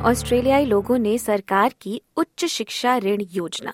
ऑस्ट्रेलियाई लोगों ने सरकार की उच्च शिक्षा ऋण योजना,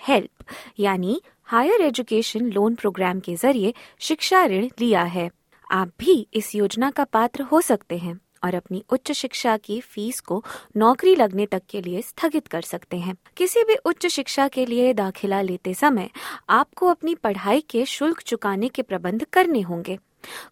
हेल्प, यानी हायर एजुकेशन लोन प्रोग्राम के ज़रिए शिक्षा ऋण लिया है। आप भी इस योजना का पात्र हो सकते हैं और अपनी उच्च शिक्षा की फ़ीस को नौकरी लगने तक के लिए स्थगित कर सकते हैं। किसी भी उच्च शिक्षा के लिए दाखिला लेते समय आपको अपनी पढ़ाई के शुल्क चुकाने के प्रबंध करने होंगे।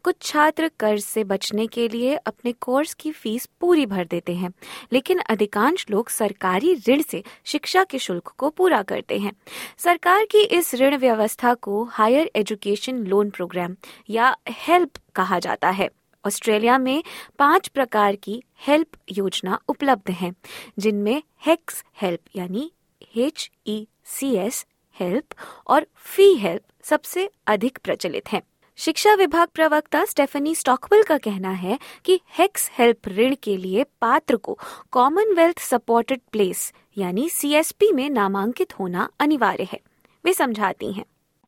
कुछ छात्र कर्ज से बचने के लिए अपने कोर्स की फ़ीस पूरी भर देते हैं, लेकिन अधिकांश लोग सरकारी ऋण से शिक्षा के शुल्क को पूरा करते हैं। सरकार की इस ऋण व्यवस्था को हायर एजुकेशन लोन प्रोग्राम या हेल्प कहा जाता है। ऑस्ट्रेलिया में पाँच प्रकार की हेल्प योजना उपलब्ध हैं, जिनमें हेक्स हेल्प यानी H E C S help और फ़ी हेल्प सबसे अधिक प्रचलित हैं। शिक्षा विभाग प्रवक्ता स्टेफनी स्टॉकवेल का कहना है कि हेक्स हेल्प ऋण के लिए पात्र को कॉमनवेल्थ सपोर्टेड प्लेस, यानी सीएसपी में नामांकित होना अनिवार्य है। वे समझाती हैं।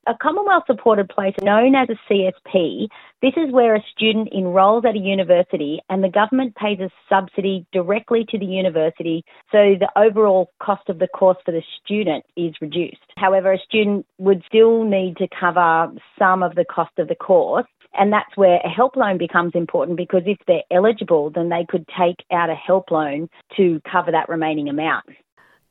A Commonwealth supported place known as a CSP, this is where a student enrolls at a university and the government pays a subsidy directly to the university so the overall cost of the course for the student is reduced. However, a student would still need to cover some of the cost of the course and that's where a help loan becomes important because if they're eligible then they could take out a help loan to cover that remaining amount.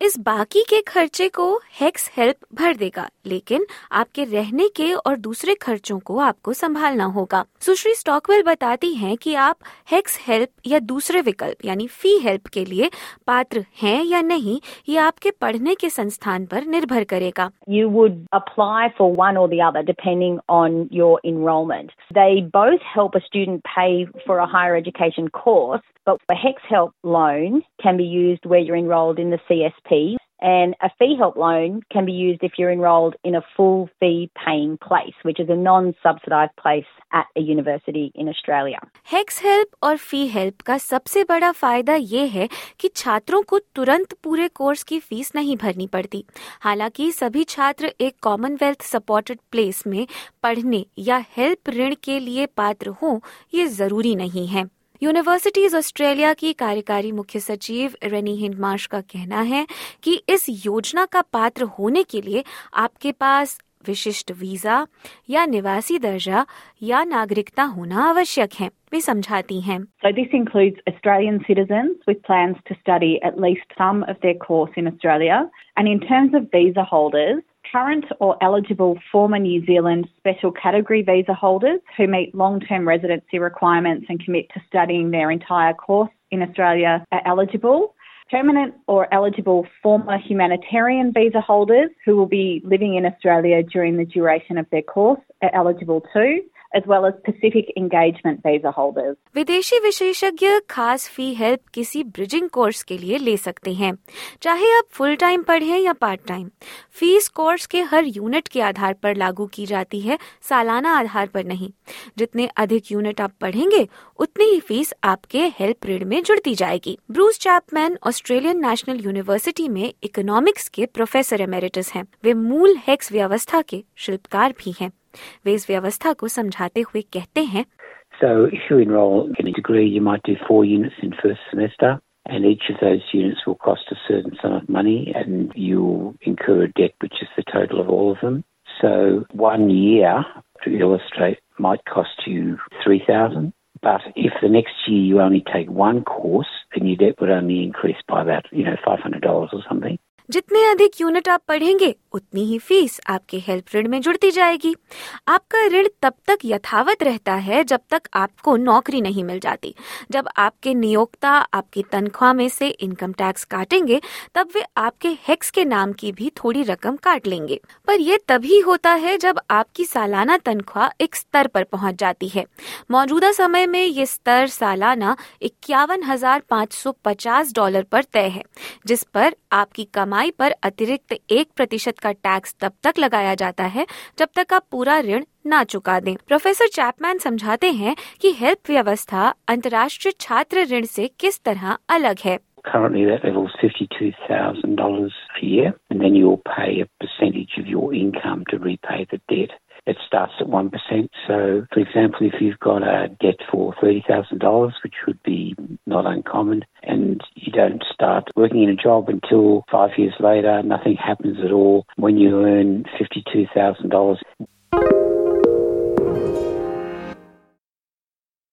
इस बाकी के खर्चे को hex help भर देगा, लेकिन आपके रहने के और दूसरे खर्चों को आपको संभालना होगा। सुश्री स्टॉकवेल बताती हैं कि आप हेक्स हेल्प या दूसरे विकल्प, यानी फ़ी हेल्प के लिए पात्र हैं या नहीं, ये आपके पढ़ने के संस्थान पर निर्भर करेगा। You would apply for one or other depending on your enrolment they both help a student pay for a higher education course but HECS help loan can be used where you are enrolled in the CS CSP and a fee help loan can be used if you're enrolled in a full fee paying place, which is a non-subsidised place at a university in Australia. HECS help और fee help का सबसे बड़ा फ़ायदा ये है कि छात्रों को तुरंत पूरे कोर्स की फ़ीस नहीं भरनी पड़ती हालाँकि सभी छात्र एक कॉमनवेल्थ सपोर्टेड प्लेस में पढ़ने या हेल्प ऋण के लिए पात्र हों ये ज़रूरी नहीं है यूनिवर्सिटीज ऑस्ट्रेलिया की कार्यकारी मुख्य सचिव रेनी हिंडमार्श का कहना है कि इस योजना का पात्र होने के लिए आपके पास विशिष्ट वीज़ा या निवासी दर्जा या नागरिकता होना आवश्यक है वे समझाती हैं So this includes Australian citizens with plans to study at least some of their course in Australia. And in terms of visa holders, current or eligible former New Zealand special category visa holders who meet long-term residency requirements and commit to studying their entire course in Australia are eligible. Permanent or eligible former humanitarian visa holders who will be living in Australia during the duration of their course are eligible too. As well as Pacific Engagement visa holders. विदेशी विशेषज्ञ खास fee help किसी bridging course के लिए ले सकते हैं, चाहे आप फुल टाइम पढ़ें या पार्ट टाइम फ़ीस कोर्स के हर यूनिट के आधार पर लागू की जाती है, सालाना आधार पर नहीं। जितने अधिक यूनिट आप पढ़ेंगे, उतनी ही फ़ीस आपके हेल्प ऋण में जुड़ती जाएगी। Bruce Chapman Australian National University में इकोनॉमिक्स के प्रोफेसर एमेरिटस हैं। वे मूल हेक्स व्यवस्था के शिल्पकार भी हैं। वे इस व्यवस्था को समझाते हुए कहते हैं So if you enrol in a degree, you might do four units in first semester, and each of those units will cost a certain sum of money, and you'll incur a debt which is the total of all of them. So one year, to illustrate, might cost you three thousand. But if the next year you only take one course, then your debt would only increase by about you know five hundred dollars or something. जितने अधिक unit आप पढ़ेंगे उतनी ही fees आपके help ऋण में जुड़ती जाएगी। आपका ऋण तब तक यथावत रहता है जब तक आपको नौकरी नहीं मिल जाती। जब आपके नियोक्ता आपकी तनख्वाह में से इनकम टैक्स काटेंगे, तब वे आपके हेक्स के नाम की भी थोड़ी रकम काट लेंगे। पर यह तभी होता है जब आपकी सालाना तनख्वाह एक स्तर पर पहुँच जाती है। मौजूदा समय में ये स्तर सालाना इक्यावन हज़ार पाँच सौ पचास डॉलर पर तय है, जिस पर आपकी कमाई पर अतिरिक्त एक प्रतिशत टैक्स तब तक लगाया जाता है जब तक आप पूरा ऋण ना चुका दें प्रोफेसर चैपमैन समझाते हैं कि हेल्प व्यवस्था अंतर्राष्ट्रीय छात्र ऋण से किस तरह अलग है Currently, that level is $52,000 a year, and then you'll pay a percentage of your income to repay the debt. It starts at 1%. So, for example, if you've got a debt for $30,000, which would be not uncommon, and you don't start working in a job until five years later, nothing happens at all. When you earn $52,000,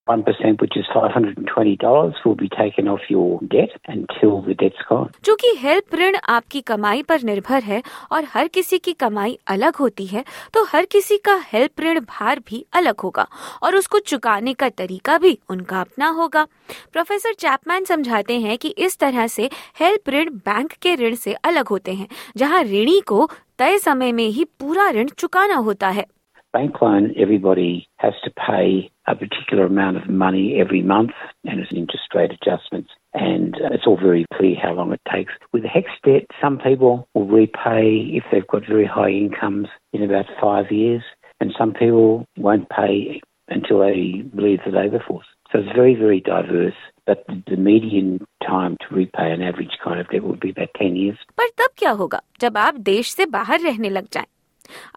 1%, which is $520, will be taken off your debt until the debt's gone. चूँकि help ऋण आपकी कमाई पर निर्भर है और हर किसी की कमाई अलग होती है तो हर किसी का हेल्प ऋण भार भी अलग होगा और उसको चुकाने का तरीका भी उनका अपना होगा प्रोफेसर चैपमैन समझाते हैं कि इस तरह से हेल्प ऋण बैंक के ऋण से अलग होते हैं जहाँ ऋणी को तय समय में ही पूरा ऋण चुकाना होता है Bank loan, everybody has to pay a particular amount of money every month, and it's interest rate adjustments, and uh, it's all very clear how long it takes. With HEX debt, some people will repay if they've got very high incomes in about five years, and some people won't pay until they leave the labour force. So it's very, very diverse. But the median time to repay an average kind of debt would be about 10 years. पर तब क्या होगा जब आप देश से बाहर रहने लग जाएं?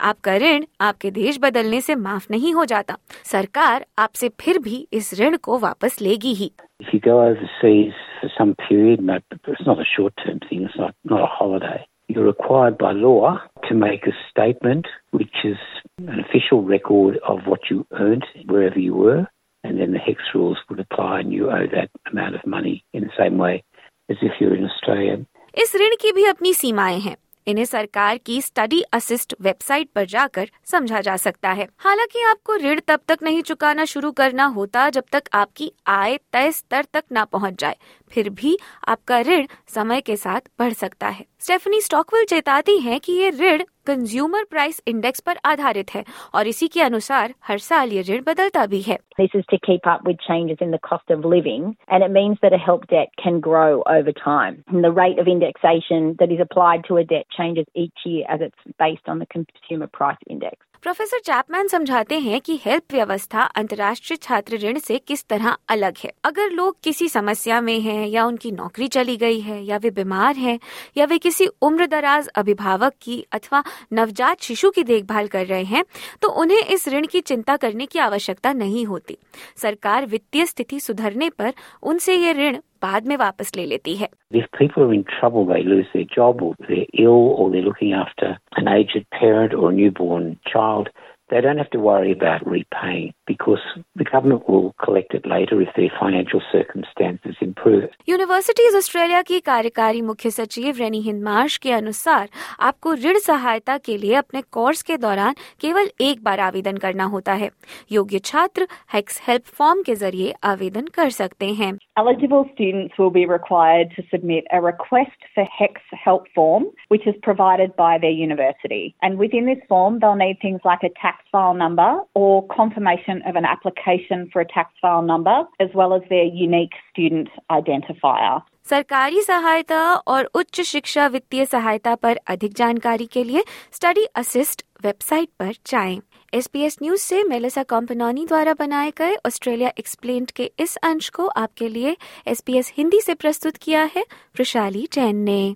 आपका ऋण आपके देश बदलने से माफ़ नहीं हो जाता सरकार आपसे फिर भी इस ऋण को वापस लेगी ही If you go overseas for some period, no, it's not a short-term thing, it's not, not a holiday. You're required by law to make a statement which is an official record of what you earned wherever you were, and then the HEX rules would apply and you owe that amount of money in the same way as if you're in Australia. इस ऋण की भी अपनी सीमाएँ हैं इन्हें सरकार की स्टडी असिस्ट वेबसाइट पर जाकर समझा जा सकता है। हालाँकि आपको ऋण तब तक नहीं चुकाना शुरू करना होता जब तक आपकी आय तय स्तर तक ना पहुँच जाए। फिर भी आपका ऋण समय के साथ बढ़ सकता है। स्टेफनी स्टॉकवेल चेताती है कि ये ऋण कंज्यूमर प्राइस इंडेक्स पर आधारित है और इसी के अनुसार हर साल ये ऋण बदलता भी है This is to keep up with changes in the cost of living, and it means that a help debt can grow over time. And the rate of indexation that is applied to a debt changes each year as it's based on the consumer price index. Professor Chapman समझाते हैं कि help व्यवस्था अंतर्राष्ट्रीय छात्र ऋण से किस तरह अलग है। अगर लोग किसी समस्या में हैं या उनकी नौकरी चली गई है या वे बीमार हैं या वे किसी उम्र दराज अभिभावक की अथवा नवजात शिशु की देखभाल कर रहे हैं तो उन्हें इस ऋण की चिंता करने की आवश्यकता नहीं होती। सरकार वित्तीय स्थिति सुधरने पर उनसे ये ऋण बाद में वापस ले लेती है If people are in trouble, they lose their job or they're ill or they're looking after an aged parent or a newborn child, they don't have to worry about repaying because the government will collect it later if their financial circumstances improve. Universities Australia की कार्यकारी मुख्य सचिव रेनी हिंदमार्श के अनुसार आपको ऋण सहायता के लिए अपने कोर्स के दौरान केवल एक बार आवेदन करना होता है योग्य छात्र हेक्स हेल्प फॉर्म के जरिए आवेदन कर सकते हैं Eligible students will be required to submit a request for HEX help form, which is provided by their university. And within this form, they'll need things like a tax file number or confirmation of an application for a tax file number, as well as their unique student identifier. सरकारी सहायता और उच्च शिक्षा वित्तीय सहायता पर अधिक जानकारी के लिए स्टडी असिस्ट वेबसाइट पर जाएँ। एसपीएस न्यूज़ से मेलिसा कॉम्पनोनी द्वारा बनाए गए ऑस्ट्रेलिया एक्सप्लेन्ड के इस अंश को आपके लिए एसपीएस हिंदी से प्रस्तुत किया है वृशाली जैन ने